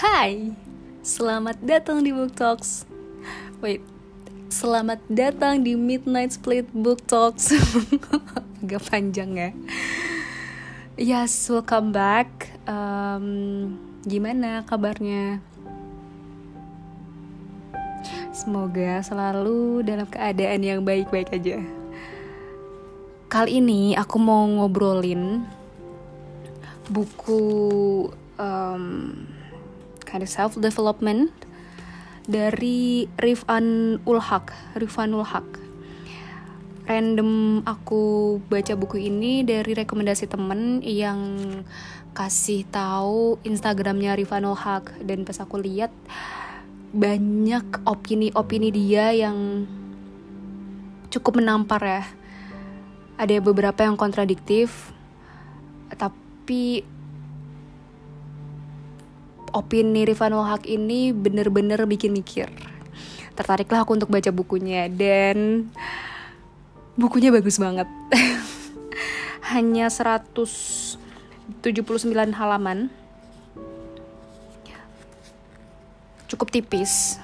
Hai, selamat datang di Book Talks. Wait, selamat datang di Midnight Split Book Talks. Agak panjang ya. Yes, welcome back. Um, gimana kabarnya? Semoga selalu dalam keadaan yang baik-baik aja. Kali ini aku mau ngobrolin buku um, kind of self development dari Rifan Ulhak. Rifan Ulhak. Random aku baca buku ini dari rekomendasi temen yang kasih tahu Instagramnya Rifan Ulhak dan pas aku lihat banyak opini-opini dia yang cukup menampar ya. Ada beberapa yang kontradiktif, tapi opini Rifanul Haq ini bener-bener bikin mikir. Tertariklah aku untuk baca bukunya dan bukunya bagus banget. Hanya 179 halaman. Cukup tipis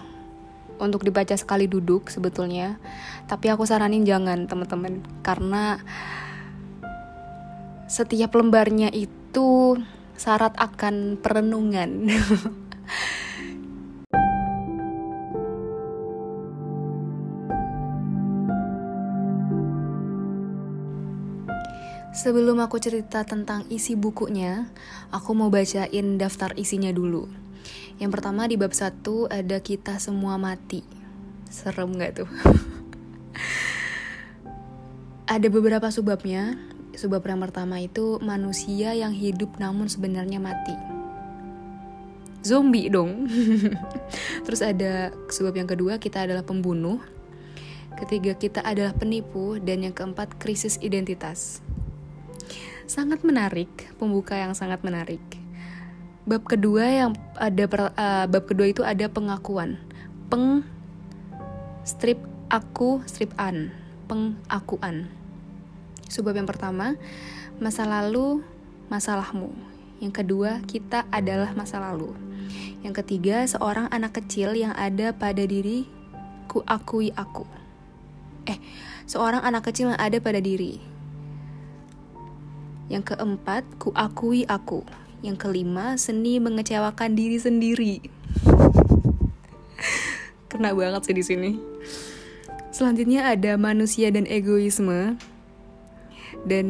untuk dibaca sekali duduk sebetulnya. Tapi aku saranin jangan teman-teman karena setiap lembarnya itu syarat akan perenungan. Sebelum aku cerita tentang isi bukunya, aku mau bacain daftar isinya dulu. Yang pertama di bab 1 ada kita semua mati. Serem gak tuh? ada beberapa subbabnya, Yang pertama itu manusia yang hidup namun sebenarnya mati. Zombie dong. Terus ada sebab yang kedua kita adalah pembunuh. Ketiga kita adalah penipu dan yang keempat krisis identitas. Sangat menarik, pembuka yang sangat menarik. Bab kedua yang ada uh, bab kedua itu ada pengakuan. Peng strip aku strip an, pengakuan. Sebab yang pertama, masa lalu masalahmu. Yang kedua, kita adalah masa lalu. Yang ketiga, seorang anak kecil yang ada pada diri ku akui aku. Eh, seorang anak kecil yang ada pada diri. Yang keempat, ku akui aku. Yang kelima, seni mengecewakan diri sendiri. Kena banget sih di sini. Selanjutnya ada manusia dan egoisme. Dan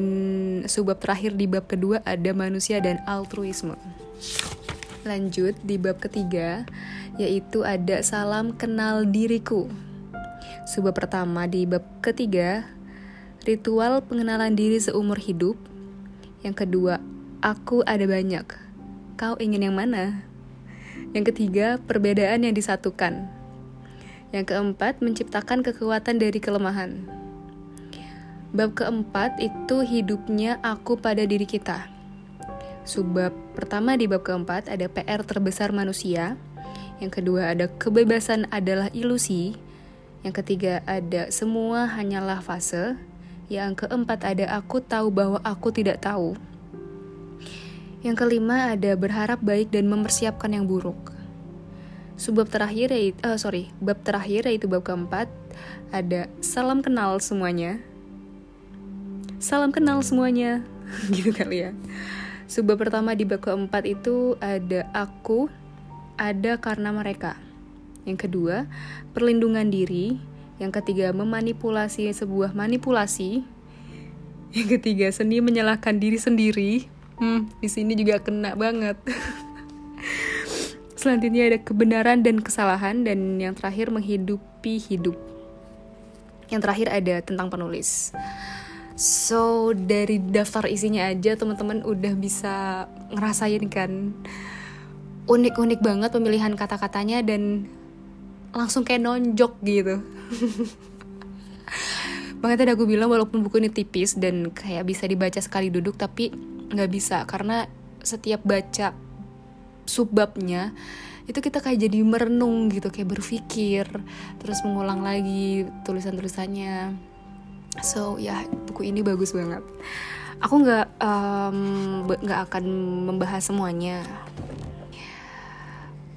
subbab terakhir di bab kedua ada manusia dan altruisme. Lanjut di bab ketiga, yaitu ada salam kenal diriku. Subbab pertama di bab ketiga, ritual pengenalan diri seumur hidup. Yang kedua, aku ada banyak. Kau ingin yang mana? Yang ketiga, perbedaan yang disatukan. Yang keempat, menciptakan kekuatan dari kelemahan. Bab keempat itu hidupnya aku pada diri kita. Subbab pertama di bab keempat ada PR terbesar manusia. Yang kedua ada kebebasan adalah ilusi. Yang ketiga ada semua hanyalah fase. Yang keempat ada aku tahu bahwa aku tidak tahu. Yang kelima ada berharap baik dan mempersiapkan yang buruk. Subbab terakhir yaitu, uh, sorry, bab terakhir yaitu bab keempat ada salam kenal semuanya salam kenal semuanya. Gitu kali ya. Subbab pertama di bab keempat itu ada aku ada karena mereka. Yang kedua perlindungan diri. Yang ketiga memanipulasi sebuah manipulasi. Yang ketiga seni menyalahkan diri sendiri. Hmm, di sini juga kena banget. Selanjutnya ada kebenaran dan kesalahan. Dan yang terakhir menghidupi hidup. Yang terakhir ada tentang penulis So dari daftar isinya aja teman-teman udah bisa ngerasain kan unik-unik banget pemilihan kata-katanya dan langsung kayak nonjok gitu. Makanya tadi aku bilang walaupun buku ini tipis dan kayak bisa dibaca sekali duduk tapi nggak bisa karena setiap baca subbabnya itu kita kayak jadi merenung gitu kayak berpikir terus mengulang lagi tulisan-tulisannya so ya buku ini bagus banget. Aku nggak nggak um, akan membahas semuanya.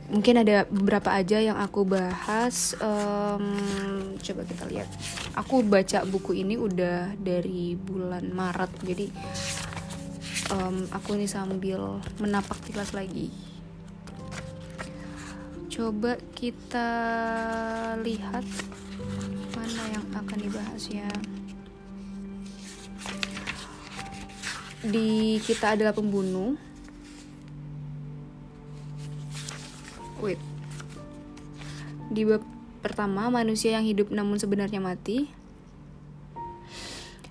Mungkin ada beberapa aja yang aku bahas. Um, coba kita lihat. Aku baca buku ini udah dari bulan Maret jadi um, aku ini sambil menapak tilas lagi. Coba kita lihat mana yang akan dibahas ya di kita adalah pembunuh. Wait. Di bab pertama manusia yang hidup namun sebenarnya mati.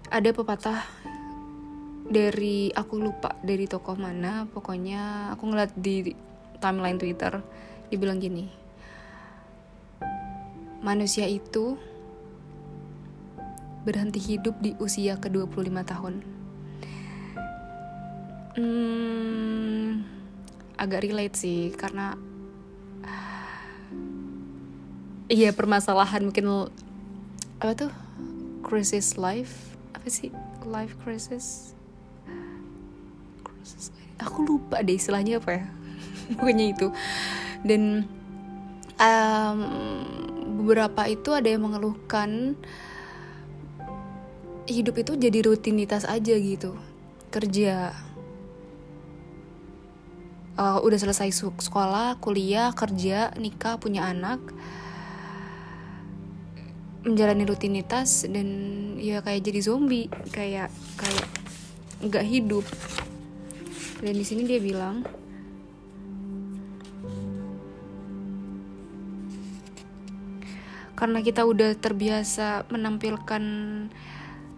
Ada pepatah dari aku lupa dari tokoh mana. Pokoknya aku ngeliat di timeline Twitter dibilang gini. Manusia itu berhenti hidup di usia ke-25 tahun hmm, agak relate sih karena iya permasalahan mungkin apa tuh? Crisis life apa sih? Life crisis? Crisis aku lupa deh istilahnya apa ya. Pokoknya itu. Dan um, beberapa itu ada yang mengeluhkan hidup itu jadi rutinitas aja gitu. Kerja uh, udah selesai sekolah kuliah kerja nikah punya anak menjalani rutinitas dan ya kayak jadi zombie kayak kayak nggak hidup. Dan di sini dia bilang karena kita udah terbiasa menampilkan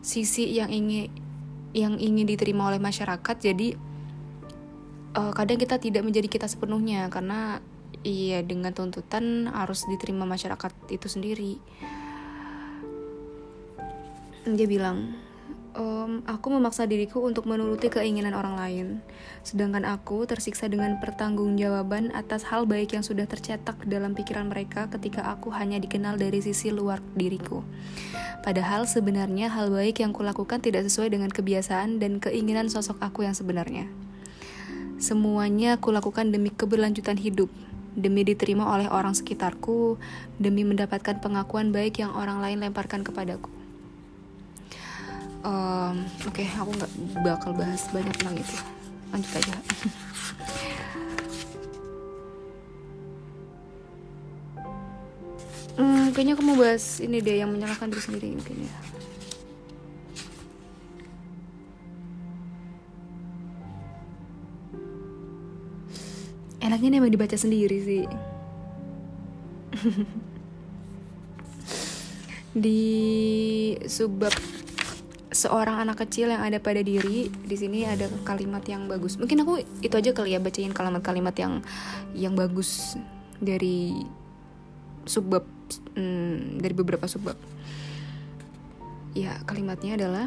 sisi yang ingin yang ingin diterima oleh masyarakat jadi uh, kadang kita tidak menjadi kita sepenuhnya karena iya dengan tuntutan harus diterima masyarakat itu sendiri dia bilang, ehm, aku memaksa diriku untuk menuruti keinginan orang lain, sedangkan aku tersiksa dengan pertanggungjawaban atas hal baik yang sudah tercetak dalam pikiran mereka ketika aku hanya dikenal dari sisi luar diriku. Padahal sebenarnya hal baik yang kulakukan tidak sesuai dengan kebiasaan dan keinginan sosok aku yang sebenarnya. Semuanya kulakukan demi keberlanjutan hidup, demi diterima oleh orang sekitarku, demi mendapatkan pengakuan baik yang orang lain lemparkan kepadaku. Um, oke okay, aku nggak bakal bahas banyak tentang itu. Lanjut aja. Hmm, kayaknya aku mau bahas ini deh yang menyalahkan diri sendiri mungkin ya enaknya nih emang dibaca sendiri sih. Di subbab seorang anak kecil yang ada pada diri di sini ada kalimat yang bagus. Mungkin aku itu aja kali ya bacain kalimat-kalimat yang yang bagus dari subbab hmm, dari beberapa subbab. Ya kalimatnya adalah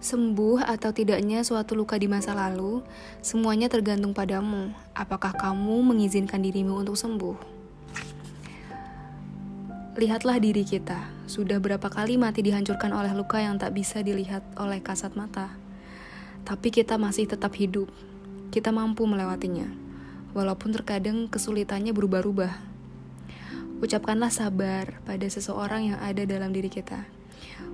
Sembuh atau tidaknya suatu luka di masa lalu, semuanya tergantung padamu. Apakah kamu mengizinkan dirimu untuk sembuh? Lihatlah diri kita. Sudah berapa kali mati dihancurkan oleh luka yang tak bisa dilihat oleh kasat mata. Tapi kita masih tetap hidup. Kita mampu melewatinya. Walaupun terkadang kesulitannya berubah-ubah. Ucapkanlah sabar pada seseorang yang ada dalam diri kita.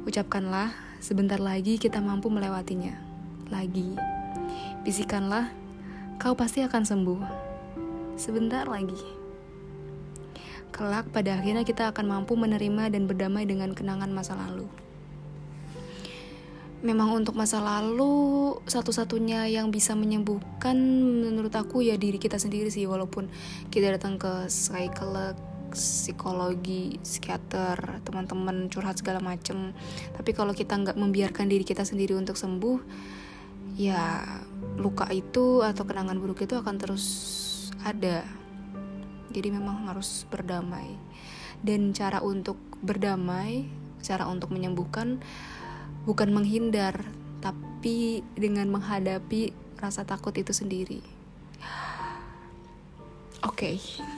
Ucapkanlah Sebentar lagi kita mampu melewatinya. Lagi. Bisikanlah, kau pasti akan sembuh. Sebentar lagi. Kelak pada akhirnya kita akan mampu menerima dan berdamai dengan kenangan masa lalu. Memang untuk masa lalu satu-satunya yang bisa menyembuhkan menurut aku ya diri kita sendiri sih walaupun kita datang ke psikolog psikologi, psikiater, teman-teman curhat segala macem. Tapi kalau kita nggak membiarkan diri kita sendiri untuk sembuh, ya luka itu atau kenangan buruk itu akan terus ada. Jadi memang harus berdamai. Dan cara untuk berdamai, cara untuk menyembuhkan bukan menghindar, tapi dengan menghadapi rasa takut itu sendiri. Oke. Okay.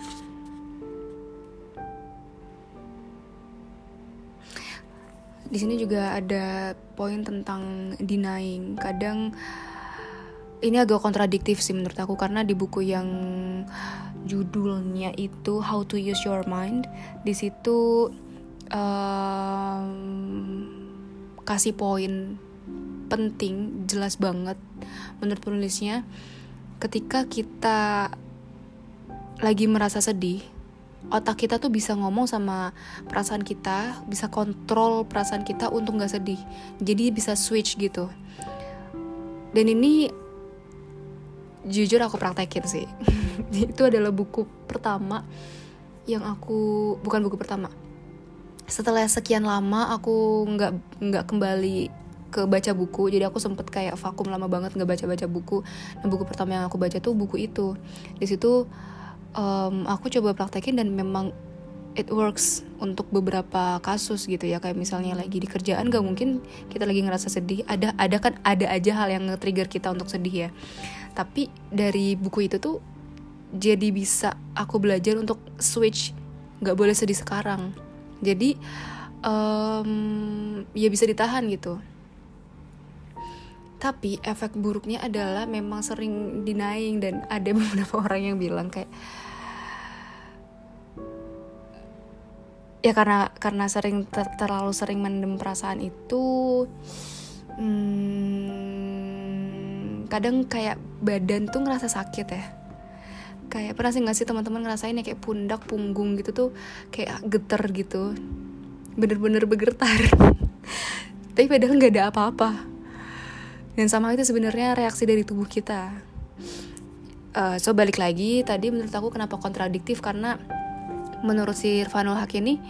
Di sini juga ada poin tentang denying. Kadang ini agak kontradiktif sih menurut aku karena di buku yang judulnya itu How to Use Your Mind di situ um, kasih poin penting jelas banget menurut penulisnya. Ketika kita lagi merasa sedih otak kita tuh bisa ngomong sama perasaan kita bisa kontrol perasaan kita untuk nggak sedih. Jadi bisa switch gitu. Dan ini jujur aku praktekin sih. Itu adalah buku pertama yang aku bukan buku pertama. Setelah sekian lama aku nggak nggak kembali ke baca buku. Jadi aku sempet kayak vakum lama banget nggak baca baca buku. Nah buku pertama yang aku baca tuh buku itu. Di situ um, aku coba praktekin dan memang it works untuk beberapa kasus gitu ya. Kayak misalnya lagi di kerjaan gak mungkin kita lagi ngerasa sedih. Ada ada kan ada aja hal yang nge-trigger kita untuk sedih ya. Tapi dari buku itu tuh jadi bisa aku belajar untuk switch. Nggak boleh sedih sekarang. Jadi um, ya bisa ditahan gitu. Tapi efek buruknya adalah memang sering denying dan ada beberapa orang yang bilang kayak ya karena karena sering ter, terlalu sering mendem perasaan itu hmm, kadang kayak badan tuh ngerasa sakit ya. Kayak pernah sih nggak sih teman-teman ngerasain ya kayak pundak punggung gitu tuh kayak geter gitu. Bener-bener bergetar. Tapi padahal nggak ada apa-apa. Dan sama itu sebenarnya reaksi dari tubuh kita. Uh, so balik lagi tadi menurut aku kenapa kontradiktif? Karena menurut si Irfanul Haq ini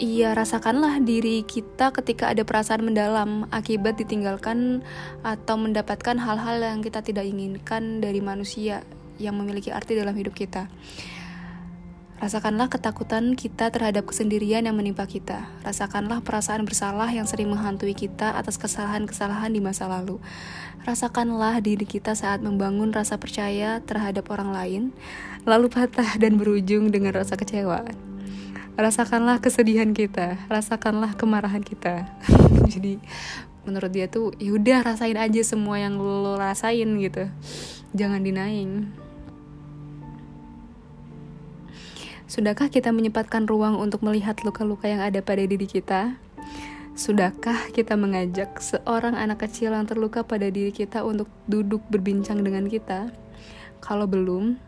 Iya, rasakanlah diri kita ketika ada perasaan mendalam akibat ditinggalkan atau mendapatkan hal-hal yang kita tidak inginkan dari manusia yang memiliki arti dalam hidup kita. Rasakanlah ketakutan kita terhadap kesendirian yang menimpa kita. Rasakanlah perasaan bersalah yang sering menghantui kita atas kesalahan-kesalahan di masa lalu. Rasakanlah diri kita saat membangun rasa percaya terhadap orang lain, lalu patah dan berujung dengan rasa kecewa. Rasakanlah kesedihan kita, rasakanlah kemarahan kita. Jadi menurut dia tuh yaudah rasain aja semua yang lo, rasain gitu. Jangan dinaing. Sudahkah kita menyempatkan ruang untuk melihat luka-luka yang ada pada diri kita? Sudahkah kita mengajak seorang anak kecil yang terluka pada diri kita untuk duduk berbincang dengan kita? Kalau belum,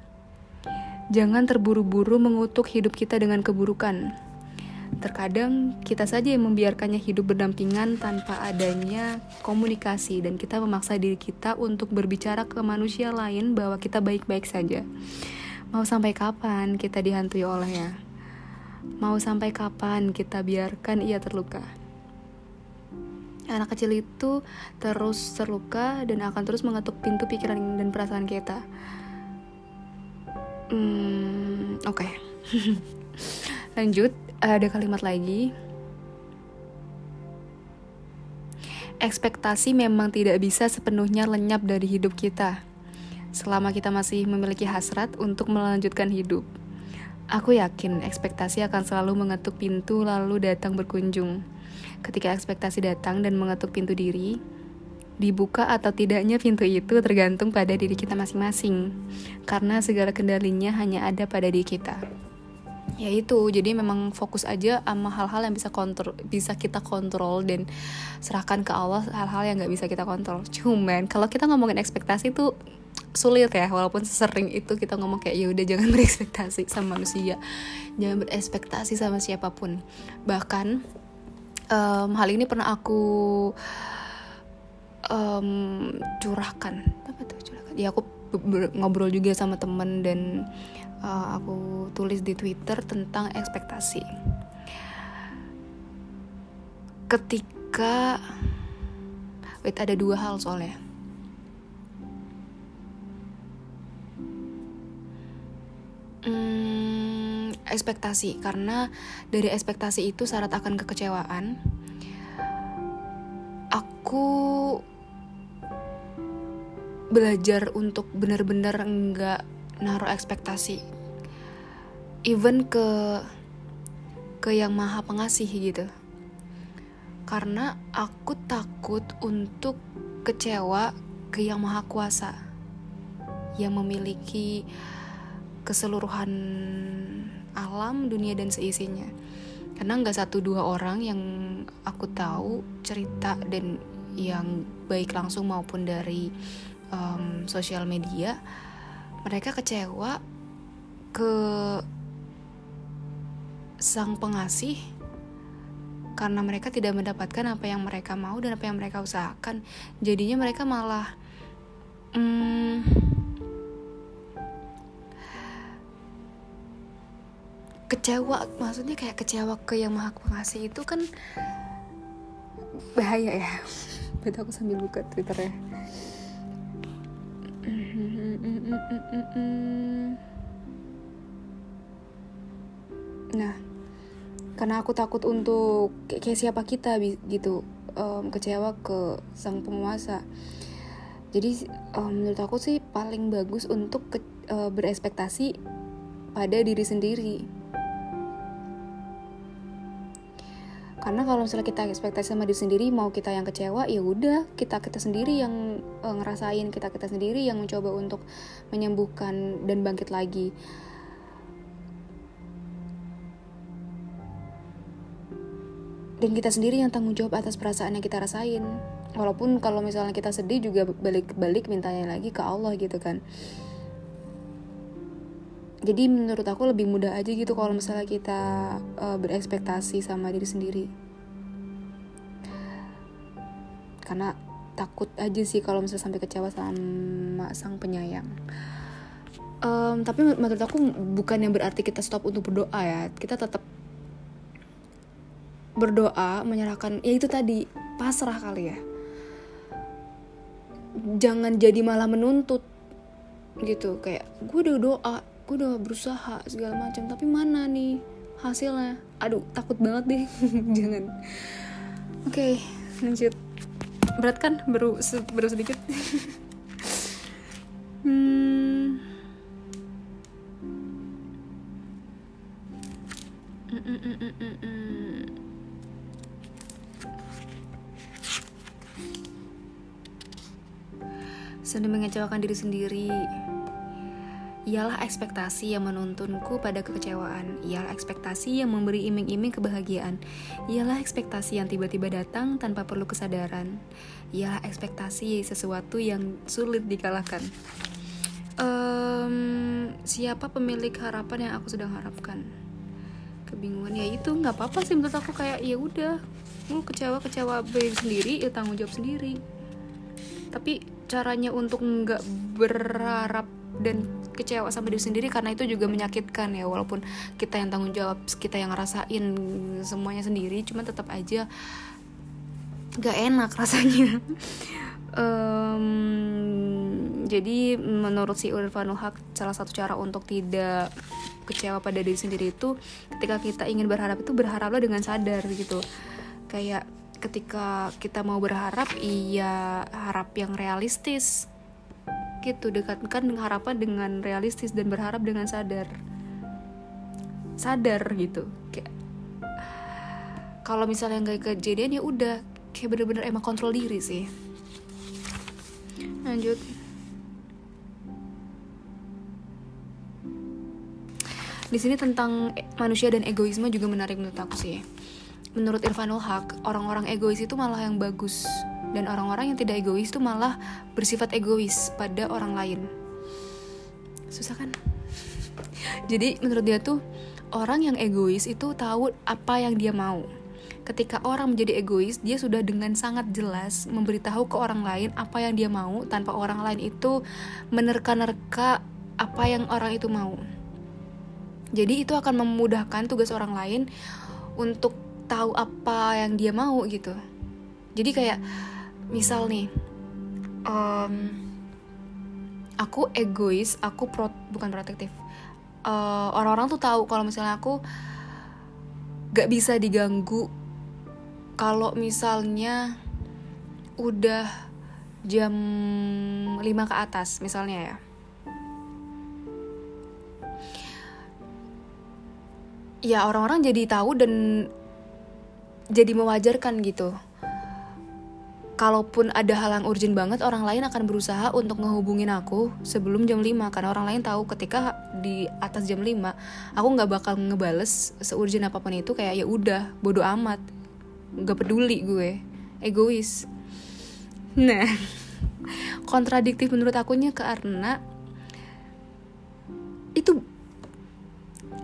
jangan terburu-buru mengutuk hidup kita dengan keburukan. Terkadang kita saja yang membiarkannya hidup berdampingan tanpa adanya komunikasi dan kita memaksa diri kita untuk berbicara ke manusia lain bahwa kita baik-baik saja. Mau sampai kapan kita dihantui olehnya? Mau sampai kapan kita biarkan ia terluka? Anak kecil itu terus terluka dan akan terus mengetuk pintu pikiran dan perasaan kita. Hmm, oke. Okay. Lanjut, ada kalimat lagi. Ekspektasi memang tidak bisa sepenuhnya lenyap dari hidup kita selama kita masih memiliki hasrat untuk melanjutkan hidup. Aku yakin ekspektasi akan selalu mengetuk pintu lalu datang berkunjung. Ketika ekspektasi datang dan mengetuk pintu diri, dibuka atau tidaknya pintu itu tergantung pada diri kita masing-masing. Karena segala kendalinya hanya ada pada diri kita. Ya itu, jadi memang fokus aja sama hal-hal yang bisa kontrol, bisa kita kontrol dan serahkan ke Allah hal-hal yang nggak bisa kita kontrol. Cuman kalau kita ngomongin ekspektasi tuh sulit ya walaupun sering itu kita ngomong kayak ya udah jangan berekspektasi sama manusia. Jangan berekspektasi sama siapa pun. Bahkan um, hal ini pernah aku um, curahkan. Apa tuh curahkan? Ya aku ngobrol juga sama temen dan uh, aku tulis di twitter tentang ekspektasi. Ketika wait ada dua hal soalnya hmm, ekspektasi. Karena dari ekspektasi itu syarat akan kekecewaan. Aku belajar untuk benar-benar nggak naruh ekspektasi. Even ke ke yang maha pengasih gitu. Karena aku takut untuk kecewa ke yang maha kuasa. Yang memiliki keseluruhan alam dunia dan seisinya. Karena nggak satu dua orang yang aku tahu cerita dan yang baik langsung maupun dari um, sosial media mereka kecewa ke sang pengasih karena mereka tidak mendapatkan apa yang mereka mau dan apa yang mereka usahakan. Jadinya mereka malah hmm, kecewa maksudnya kayak kecewa ke yang maha pengasih itu kan bahaya ya. Betul aku sambil buka twitter ya. Nah karena aku takut untuk kayak siapa kita gitu. Um, kecewa ke sang penguasa. Jadi um, menurut aku sih paling bagus untuk ke, uh, berespektasi pada diri sendiri karena kalau misalnya kita ekspektasi sama diri sendiri mau kita yang kecewa ya udah kita kita sendiri yang uh, ngerasain kita kita sendiri yang mencoba untuk menyembuhkan dan bangkit lagi. Dan kita sendiri yang tanggung jawab atas perasaan yang kita rasain. Walaupun kalau misalnya kita sedih juga balik-balik mintanya lagi ke Allah gitu kan jadi menurut aku lebih mudah aja gitu kalau misalnya kita uh, berekspektasi sama diri sendiri. Karena takut aja sih kalau misalnya sampai kecewa sama sang penyayang. Um, tapi menurut aku bukan yang berarti kita stop untuk berdoa ya. Kita tetap berdoa menyerahkan ya itu tadi pasrah kali ya. Jangan jadi malah menuntut gitu. Kayak gue udah doa gue udah berusaha segala macam tapi mana nih hasilnya? Aduh takut banget deh. Jangan. Oke okay, lanjut. Berat kan? Baru baru sedikit. Hmm. Mm -mm -mm seni mengecewakan diri sendiri. Ialah ekspektasi yang menuntunku pada kekecewaan. Ialah ekspektasi yang memberi iming-iming kebahagiaan. Ialah ekspektasi yang tiba-tiba datang tanpa perlu kesadaran. Ialah ekspektasi sesuatu yang sulit dikalahkan. Um, siapa pemilik harapan yang aku sedang harapkan? Kebingungan ya itu nggak apa-apa sih menurut aku kayak ya udah, lu kecewa kecewa sendiri ya tanggung jawab sendiri. Tapi caranya untuk nggak berharap dan kecewa sama diri sendiri karena itu juga menyakitkan ya. Walaupun kita yang tanggung jawab kita yang ngerasain semuanya sendiri cuma tetap aja nggak enak rasanya. Um, jadi menurut si Irfanul Haq salah satu cara untuk tidak kecewa pada diri sendiri itu ketika kita ingin berharap itu berharaplah dengan sadar gitu. Kayak ketika kita mau berharap iya harap yang realistis gitu dekatkan dengan harapan dengan realistis dan berharap dengan sadar. Sadar gitu kayak kalau misalnya nggak kejadian ya udah kayak bener-bener emang kontrol diri sih. Lanjut. Di sini tentang manusia dan egoisme juga menarik menurut aku sih. Menurut Irfanul Haq, orang-orang egois itu malah yang bagus dan orang-orang yang tidak egois itu malah bersifat egois pada orang lain. Susah kan? Jadi menurut dia tuh orang yang egois itu tahu apa yang dia mau. Ketika orang menjadi egois, dia sudah dengan sangat jelas memberitahu ke orang lain apa yang dia mau tanpa orang lain itu menerka-nerka apa yang orang itu mau. Jadi itu akan memudahkan tugas orang lain untuk tahu apa yang dia mau gitu jadi kayak misal nih um, aku egois aku pro bukan protektif. Eh, orang-orang tuh tahu kalau misalnya aku gak bisa diganggu kalau misalnya udah jam 5 ke atas misalnya ya. Ya orang-orang jadi tahu dan jadi mewajarkan gitu kalaupun ada hal yang urgent banget orang lain akan berusaha untuk ngehubungin aku sebelum jam 5 karena orang lain tahu ketika di atas jam 5 aku nggak bakal ngebales seurgent apa pun itu. Kayak ya udah bodoh amat. Nggak peduli gue. Egois. Nah kontradiktif menurut akunya karena itu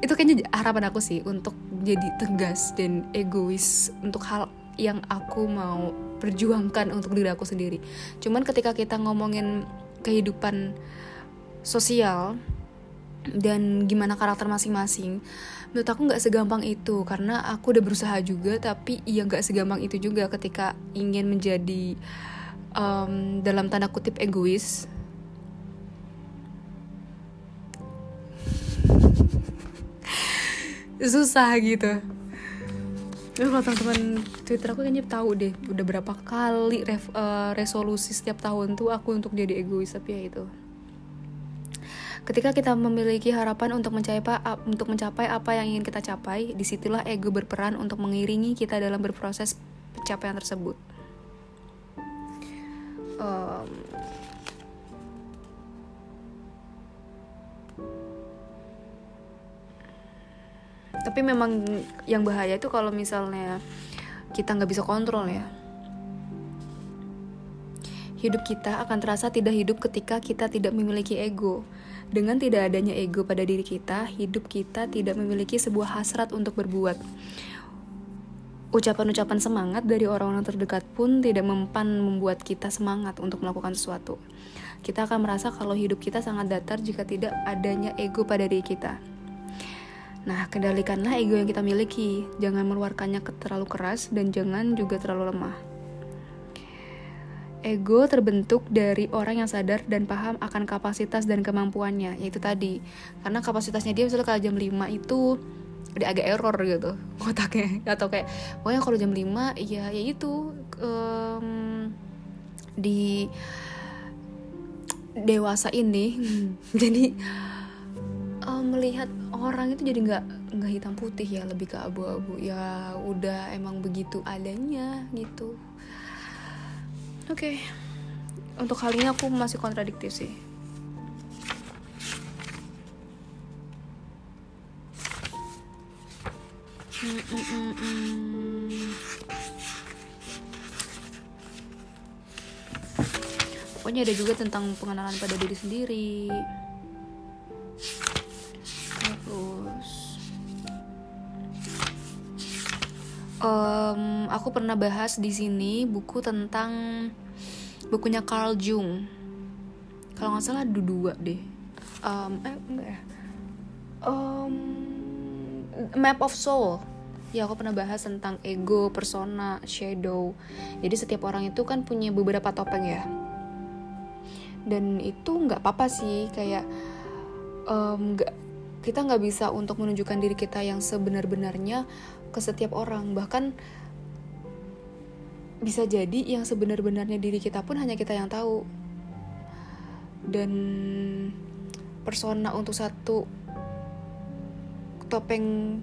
itu kayaknya harapan aku sih untuk jadi tegas dan egois untuk hal yang aku mau perjuangkan untuk diri aku sendiri. Cuman ketika kita ngomongin kehidupan sosial dan gimana karakter masing-masing menurut aku nggak segampang itu. Karena aku udah berusaha juga tapi ya nggak segampang itu juga ketika ingin menjadi um, dalam tanda kutip egois. Susah gitu Terus kalau teman-teman Twitter aku kayaknya tahu deh udah berapa kali ref, uh, resolusi setiap tahun tuh aku untuk jadi egois tapi ya itu. Ketika kita memiliki harapan untuk mencapai untuk mencapai apa yang ingin kita capai, di situlah ego berperan untuk mengiringi kita dalam berproses pencapaian tersebut. Um, tapi memang yang bahaya itu kalau misalnya kita nggak bisa kontrol ya hidup kita akan terasa tidak hidup ketika kita tidak memiliki ego dengan tidak adanya ego pada diri kita hidup kita tidak memiliki sebuah hasrat untuk berbuat ucapan-ucapan semangat dari orang-orang terdekat pun tidak mempan membuat kita semangat untuk melakukan sesuatu. Kita akan merasa kalau hidup kita sangat datar jika tidak adanya ego pada diri kita. Nah, kendalikanlah ego yang kita miliki. Jangan mengeluarkannya terlalu keras dan jangan juga terlalu lemah. Ego terbentuk dari orang yang sadar dan paham akan kapasitas dan kemampuannya, yaitu tadi. Karena kapasitasnya dia misalnya kalau jam 5 itu udah agak error gitu otaknya atau kayak pokoknya kalau jam 5 ya ya itu um, di dewasa ini jadi uh, melihat orang itu jadi nggak nggak hitam putih ya lebih ke abu-abu ya udah emang begitu adanya gitu oke okay. untuk kali ini aku masih kontradiktif sih -mm -mm -mm. pokoknya ada juga tentang pengenalan pada diri sendiri um, aku pernah bahas di sini buku tentang bukunya Carl Jung kalau nggak salah ada dua deh um, eh enggak ya um, Map of Soul ya aku pernah bahas tentang ego, persona, shadow. Jadi setiap orang itu kan punya beberapa topeng ya. Dan itu nggak apa-apa sih, kayak um, gak, kita nggak bisa untuk menunjukkan diri kita yang sebenar-benarnya ke setiap orang. Bahkan bisa jadi yang sebenar-benarnya diri kita pun hanya kita yang tahu. Dan persona untuk satu topeng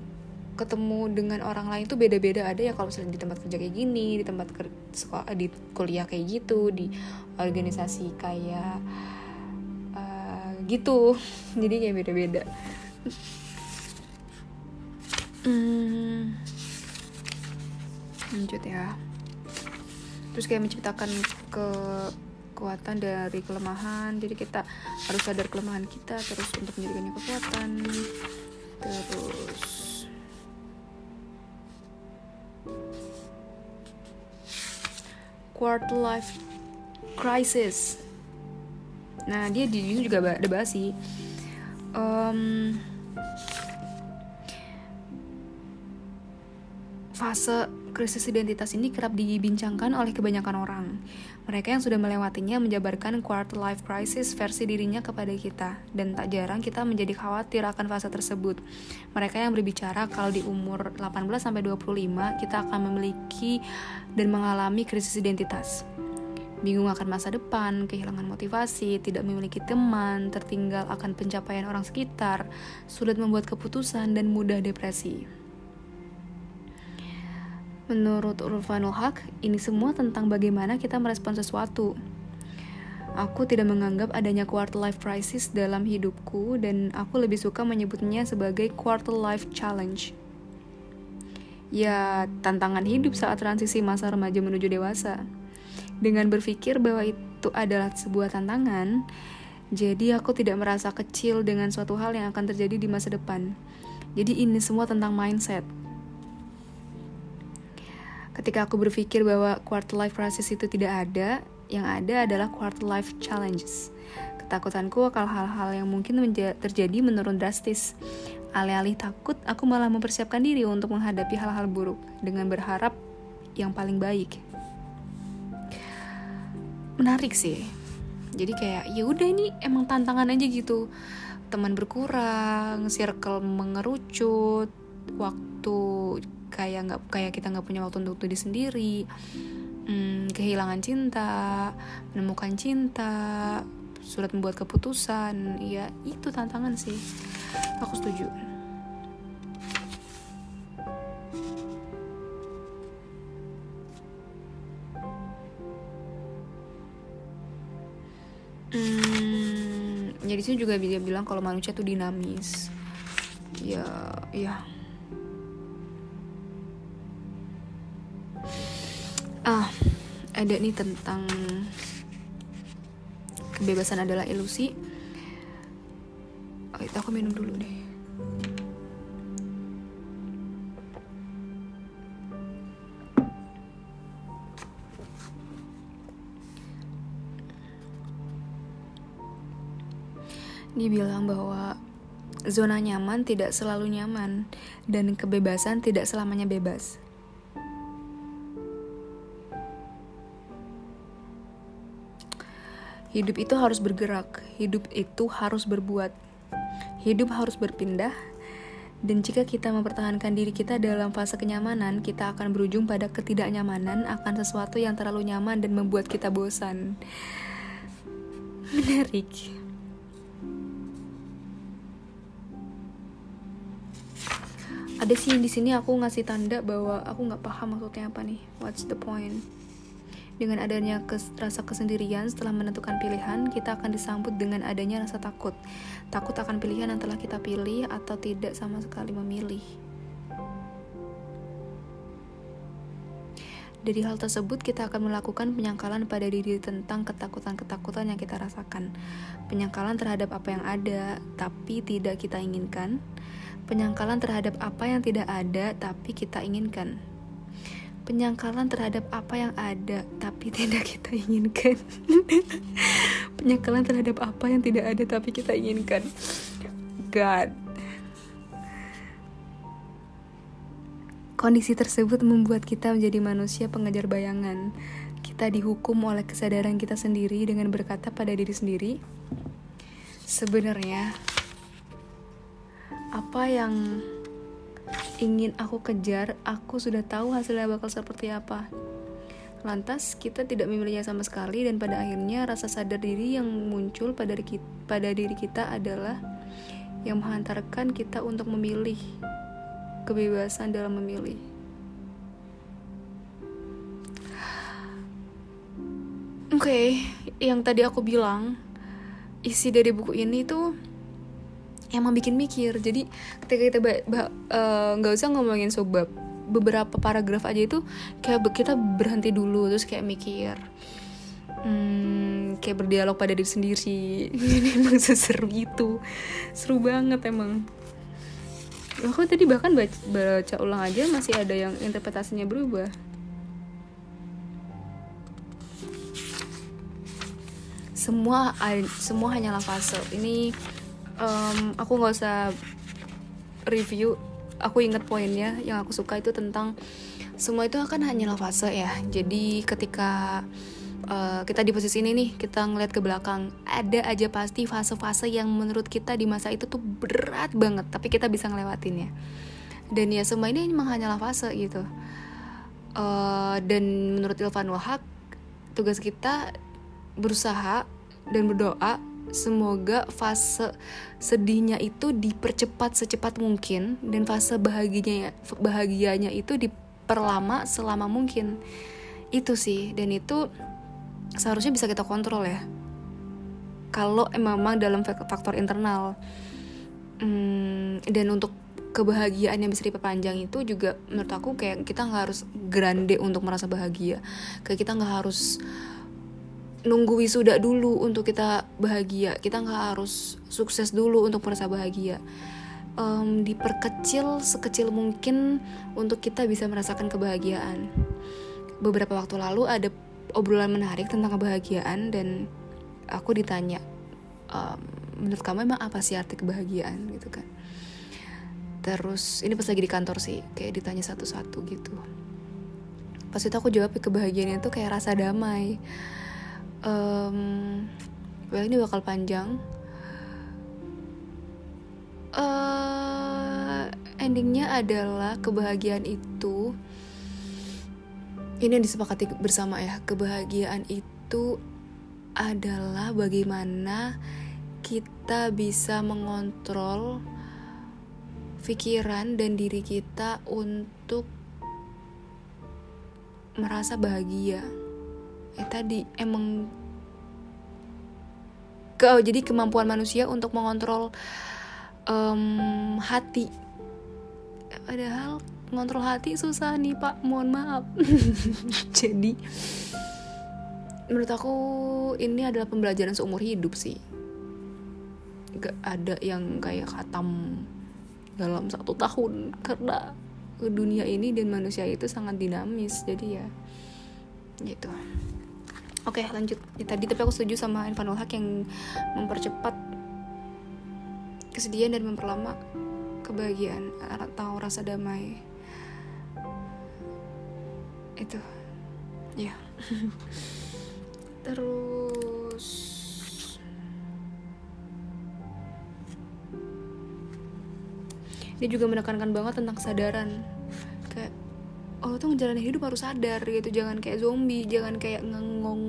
ketemu dengan orang lain itu beda-beda. Ada ya kalau misalnya di tempat kerja kayak gini di tempat sekolah di kuliah kayak gitu di organisasi kayak uh, gitu. Jadi kayak beda-beda hmm, lanjut ya. Terus kayak menciptakan kekuatan dari kelemahan. Jadi kita harus sadar kelemahan kita terus untuk menjadikannya kekuatan. Terus quarter life crisis. Nah dia di juga ada bahas sih um, Fase krisis identitas ini kerap dibincangkan oleh kebanyakan orang. Mereka yang sudah melewatinya menjabarkan quarter life crisis versi dirinya kepada kita, dan tak jarang kita menjadi khawatir akan fase tersebut. Mereka yang berbicara kalau di umur 18-25 kita akan memiliki dan mengalami krisis identitas. Bingung akan masa depan, kehilangan motivasi, tidak memiliki teman, tertinggal akan pencapaian orang sekitar, sulit membuat keputusan, dan mudah depresi. Menurut Urfanul Haq, ini semua tentang bagaimana kita merespon sesuatu. Aku tidak menganggap adanya quarter life crisis dalam hidupku dan aku lebih suka menyebutnya sebagai quarter life challenge. Ya, tantangan hidup saat transisi masa remaja menuju dewasa. Dengan berpikir bahwa itu adalah sebuah tantangan, jadi aku tidak merasa kecil dengan suatu hal yang akan terjadi di masa depan. Jadi ini semua tentang mindset Ketika aku berpikir bahwa quarter life crisis itu tidak ada, yang ada adalah quarter life challenges. Ketakutanku akan hal-hal yang mungkin terjadi menurun drastis. Alih-alih takut, aku malah mempersiapkan diri untuk menghadapi hal-hal buruk dengan berharap yang paling baik. Menarik sih. Jadi kayak ya udah ini emang tantangan aja gitu. Teman berkurang, circle mengerucut, waktu kayak nggak kayak kita nggak punya waktu untuk diri sendiri hmm, kehilangan cinta menemukan cinta surat membuat keputusan ya itu tantangan sih. Aku setuju. Hmm, jadi sih juga dia bilang kalau manusia tuh dinamis. Ya, ya ada nih tentang kebebasan adalah ilusi oh, itu aku minum dulu deh dibilang bahwa zona nyaman tidak selalu nyaman dan kebebasan tidak selamanya bebas. Hidup itu harus bergerak, hidup itu harus berbuat, hidup harus berpindah, dan jika kita mempertahankan diri kita dalam fase kenyamanan, kita akan berujung pada ketidaknyamanan akan sesuatu yang terlalu nyaman dan membuat kita bosan. Menarik. Ada sih di sini aku ngasih tanda bahwa aku nggak paham maksudnya apa nih. What's the point? Dengan adanya kes, rasa kesendirian setelah menentukan pilihan, kita akan disambut dengan adanya rasa takut. Takut akan pilihan yang telah kita pilih atau tidak sama sekali memilih. Dari hal tersebut, kita akan melakukan penyangkalan pada diri tentang ketakutan-ketakutan yang kita rasakan. Penyangkalan terhadap apa yang ada, tapi tidak kita inginkan. Penyangkalan terhadap apa yang tidak ada, tapi kita inginkan penyangkalan terhadap apa yang ada tapi tidak kita inginkan. Penyangkalan terhadap apa yang tidak ada tapi kita inginkan. God. Kondisi tersebut membuat kita menjadi manusia pengejar bayangan. Kita dihukum oleh kesadaran kita sendiri dengan berkata pada diri sendiri, sebenarnya apa yang ingin aku kejar, aku sudah tahu hasilnya bakal seperti apa. Lantas, kita tidak memilihnya sama sekali dan pada akhirnya rasa sadar diri yang muncul pada diri kita, pada diri kita adalah yang menghantarkan kita untuk memilih kebebasan dalam memilih. Oke, okay, yang tadi aku bilang isi dari buku ini tuh emang bikin mikir. Jadi ketika kita eh, nggak uh, usah ngomongin subbab beberapa paragraf aja itu kayak kita berhenti dulu terus kayak mikir. Hmm, kayak berdialog pada diri sendiri ini emang seseru itu. Seru banget emang. Aku tadi bahkan baca, baca ulang aja masih ada yang interpretasinya berubah. Semua semua hanyalah fase. Ini um, aku nggak usah review. Aku inget poinnya yang aku suka itu tentang semua itu akan hanyalah fase ya. Jadi ketika uh, kita di posisi ini nih kita ngeliat ke belakang ada aja pasti fase-fase yang menurut kita di masa itu tuh berat banget tapi kita bisa ngelewatinnya. Dan ya semua ini memang hanyalah fase gitu. Uh, dan menurut Ilvan Wahak tugas kita berusaha dan berdoa semoga fase sedihnya itu dipercepat secepat mungkin dan fase bahagianya bahagianya itu di, diperlama selama mungkin. Itu sih dan itu seharusnya bisa kita kontrol ya. Kalau memang dalam faktor internal. Hmm, dan untuk kebahagiaan yang bisa diperpanjang itu juga menurut aku kayak kita nggak harus grande untuk merasa bahagia. Kayak kita nggak harus nunggu wisuda dulu untuk kita bahagia. Kita nggak harus sukses dulu untuk merasa bahagia. Um, diperkecil sekecil mungkin untuk kita bisa merasakan kebahagiaan. Beberapa waktu lalu ada obrolan menarik tentang kebahagiaan dan aku ditanya um, menurut kamu emang apa sih arti kebahagiaan? Gitu kan. Terus ini pas lagi di kantor sih kayak ditanya satu-satu gitu. Pas itu aku jawab kebahagiaan itu kayak rasa damai um, well ini bakal panjang. Uh, endingnya adalah kebahagiaan itu. Ini yang disepakati bersama ya. Kebahagiaan itu adalah bagaimana kita bisa mengontrol pikiran dan diri kita untuk merasa bahagia. Eh tadi emang ke oh, jadi kemampuan manusia untuk mengontrol um, hati. Padahal ngontrol hati susah nih pak, mohon maaf. jadi menurut aku ini adalah pembelajaran seumur hidup sih. Gak ada yang kayak khatam dalam satu tahun karena dunia ini dan manusia itu sangat dinamis jadi ya gitu oke lanjut. Ya, tadi tapi aku setuju sama Irfanul Haq yang mempercepat kesedihan dan memperlama kebahagiaan atau rasa damai. Itu. Ya. Terus dia juga menekankan banget tentang kesadaran oh tuh menjalani hidup harus sadar gitu. Jangan kayak zombie jangan kayak ngengong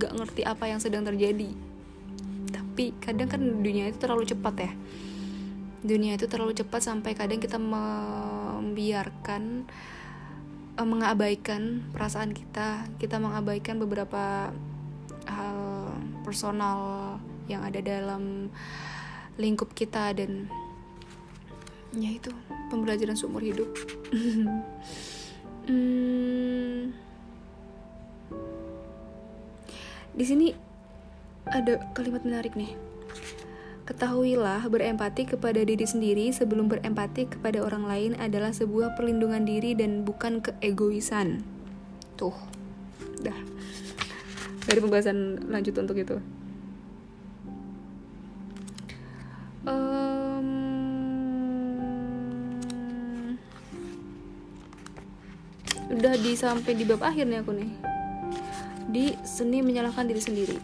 nggak ngerti apa yang sedang terjadi. Tapi kadang kan dunia itu terlalu cepat ya. Dunia itu terlalu cepat sampai kadang kita membiarkan uh, mengabaikan perasaan kita. Kita mengabaikan beberapa hal personal yang ada dalam lingkup kita dan ya itu pembelajaran seumur hidup hmm, di sini ada kalimat menarik nih Ketahuilah, berempati kepada diri sendiri sebelum berempati kepada orang lain adalah sebuah perlindungan diri dan bukan keegoisan. Tuh, dah. Dari pembahasan lanjut untuk itu. Udah di sampai di bab akhir nih aku nih. Di seni menyalahkan diri sendiri.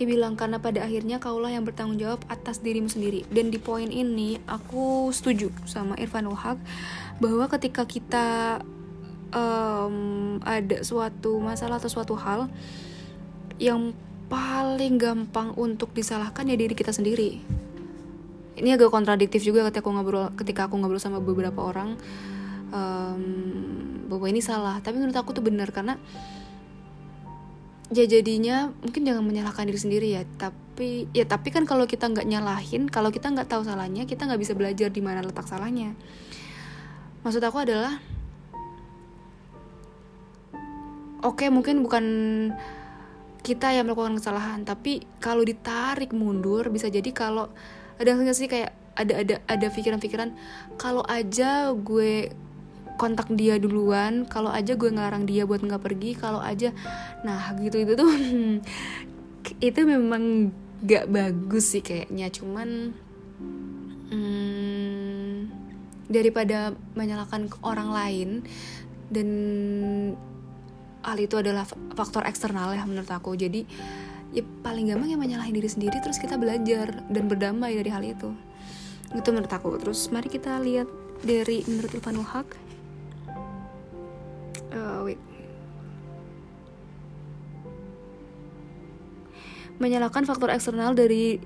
Dia bilang karena pada akhirnya kaulah yang bertanggung jawab atas dirimu sendiri. Dan di poin ini aku setuju sama Irfan Haq bahwa ketika kita um, ada suatu masalah atau suatu hal yang paling gampang untuk disalahkan ya diri kita sendiri ini agak kontradiktif juga ketika aku ngobrol ketika aku ngobrol sama beberapa orang. Um, bahwa ini salah. Tapi menurut aku tuh benar karena ya jadinya mungkin jangan menyalahkan diri sendiri ya. Tapi ya tapi kan kalau kita nggak nyalahin kalau kita nggak tahu salahnya kita nggak bisa belajar di mana letak salahnya. Maksud aku adalah oke okay, mungkin bukan kita yang melakukan kesalahan tapi kalau ditarik mundur bisa jadi kalau ada nggak sih kayak ada ada ada pikiran-pikiran kalau aja gue kontak dia duluan kalau aja gue ngelarang dia buat nggak pergi kalau aja nah gitu itu tuh itu memang gak bagus sih kayaknya. Cuman hmm, daripada menyalahkan orang lain dan hal itu adalah faktor eksternal ya menurut aku. Jadi ya paling gampang yang menyalahin diri sendiri terus kita belajar dan berdamai dari hal itu itu menurut aku terus mari kita lihat dari menurut Irfanul Haq uh, wait menyalahkan faktor eksternal dari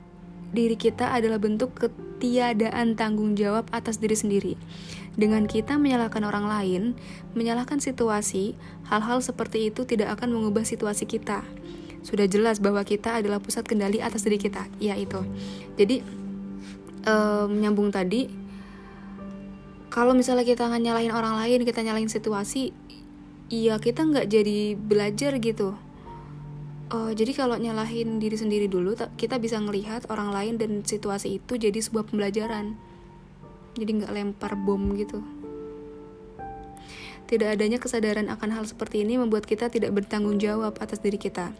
diri kita adalah bentuk ketiadaan tanggung jawab atas diri sendiri. Dengan kita menyalahkan orang lain, menyalahkan situasi, hal-hal seperti itu tidak akan mengubah situasi kita. Sudah jelas bahwa kita adalah pusat kendali atas diri kita, ya itu. Jadi um, nyambung tadi, kalau misalnya kita nggak nyalahin orang lain, kita nyalahin situasi, iya kita nggak jadi belajar gitu. Uh, jadi kalau nyalahin diri sendiri dulu, kita bisa ngelihat orang lain dan situasi itu jadi sebuah pembelajaran jadi nggak lempar bom gitu tidak adanya kesadaran akan hal seperti ini membuat kita tidak bertanggung jawab atas diri kita.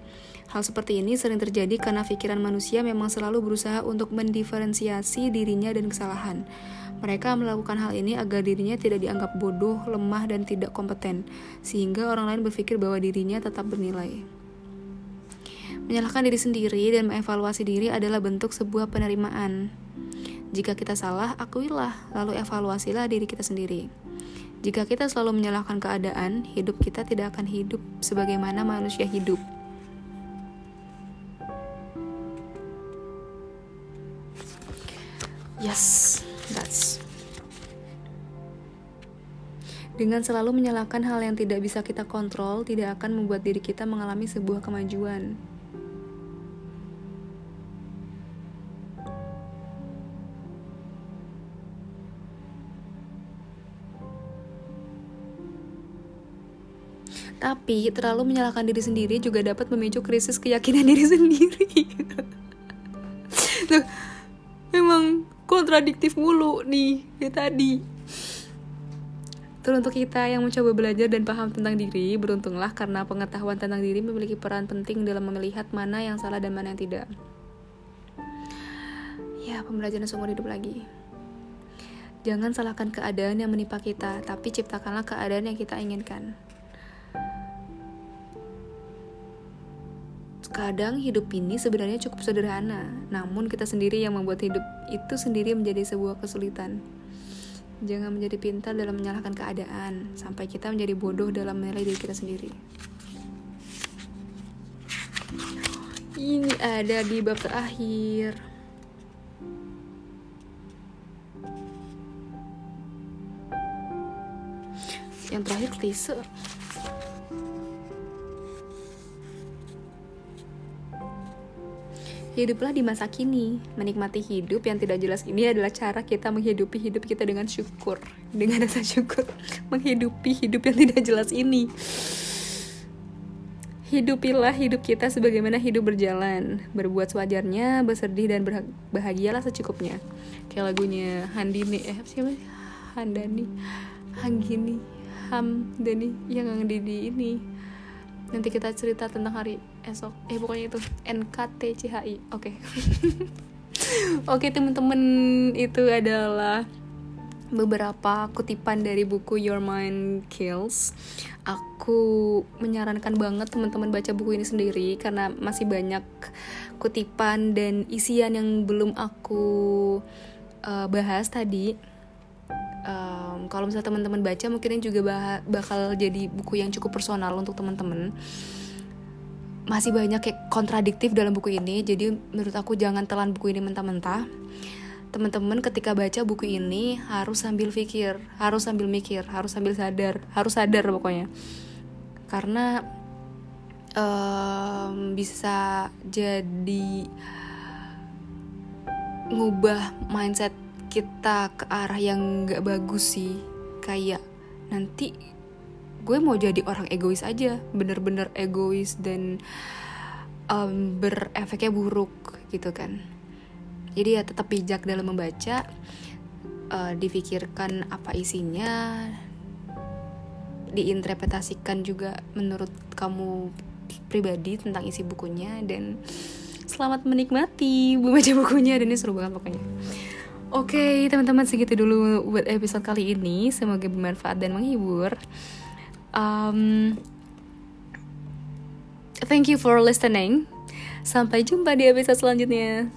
Hal seperti ini sering terjadi karena pikiran manusia memang selalu berusaha untuk mendiferensiasi dirinya dan kesalahan. Mereka melakukan hal ini agar dirinya tidak dianggap bodoh, lemah, dan tidak kompeten, sehingga orang lain berpikir bahwa dirinya tetap bernilai. Menyalahkan diri sendiri dan mengevaluasi diri adalah bentuk sebuah penerimaan. Jika kita salah, akuilah, lalu evaluasilah diri kita sendiri. Jika kita selalu menyalahkan keadaan, hidup kita tidak akan hidup sebagaimana manusia hidup. Yes, that's. Dengan selalu menyalahkan hal yang tidak bisa kita kontrol, tidak akan membuat diri kita mengalami sebuah kemajuan. Tapi terlalu menyalahkan diri sendiri juga dapat memicu krisis keyakinan diri sendiri. Kontradiktif mulu nih ya tadi. Terus untuk kita yang mencoba belajar dan paham tentang diri, beruntunglah karena pengetahuan tentang diri memiliki peran penting dalam melihat mana yang salah dan mana yang tidak. Ya, pembelajaran seumur hidup lagi. Jangan salahkan keadaan yang menimpa kita, tapi ciptakanlah keadaan yang kita inginkan. Kadang hidup ini sebenarnya cukup sederhana, namun kita sendiri yang membuat hidup itu sendiri menjadi sebuah kesulitan. Jangan menjadi pintar dalam menyalahkan keadaan, sampai kita menjadi bodoh dalam menilai diri kita sendiri. Ini ada di bab terakhir. Yang terakhir klise. Hiduplah di masa kini. Menikmati hidup yang tidak jelas ini adalah cara kita menghidupi hidup kita dengan syukur. Dengan rasa syukur, menghidupi hidup yang tidak jelas ini. Hidupilah hidup kita sebagaimana hidup berjalan. Berbuat sewajarnya, bersedih dan bahagialah secukupnya. Kayak lagunya Handini, eh siapa? Handani, Hanggini, Hamdani yang di, di ini nanti kita cerita tentang hari esok. Eh pokoknya itu. NKTCHI oke okay. oke. Okay, teman-teman. Itu adalah beberapa kutipan dari buku Your Mind Kills. Aku menyarankan banget teman-teman baca buku ini sendiri karena masih banyak kutipan dan isian yang belum aku uh, bahas tadi um, kalau misalnya teman-teman baca mungkin ini juga bakal jadi buku yang cukup personal untuk teman-teman. Masih banyak kayak kontradiktif dalam buku ini jadi menurut aku jangan telan buku ini mentah-mentah. Teman-teman ketika baca buku ini harus sambil pikir harus sambil mikir harus sambil sadar harus sadar pokoknya. Karena um, bisa jadi ngubah mindset kita ke arah yang gak bagus sih. Kayak nanti gue mau jadi orang egois aja. Bener-bener egois dan um, berefeknya buruk gitu kan. Jadi ya tetap bijak dalam membaca uh, difikirkan apa isinya diinterpretasikan juga menurut kamu pribadi tentang isi bukunya dan selamat menikmati membaca bukunya dan ini seru banget pokoknya Oke, okay, teman-teman segitu dulu buat episode kali ini. Semoga bermanfaat dan menghibur. Um, thank you for listening. Sampai jumpa di episode selanjutnya.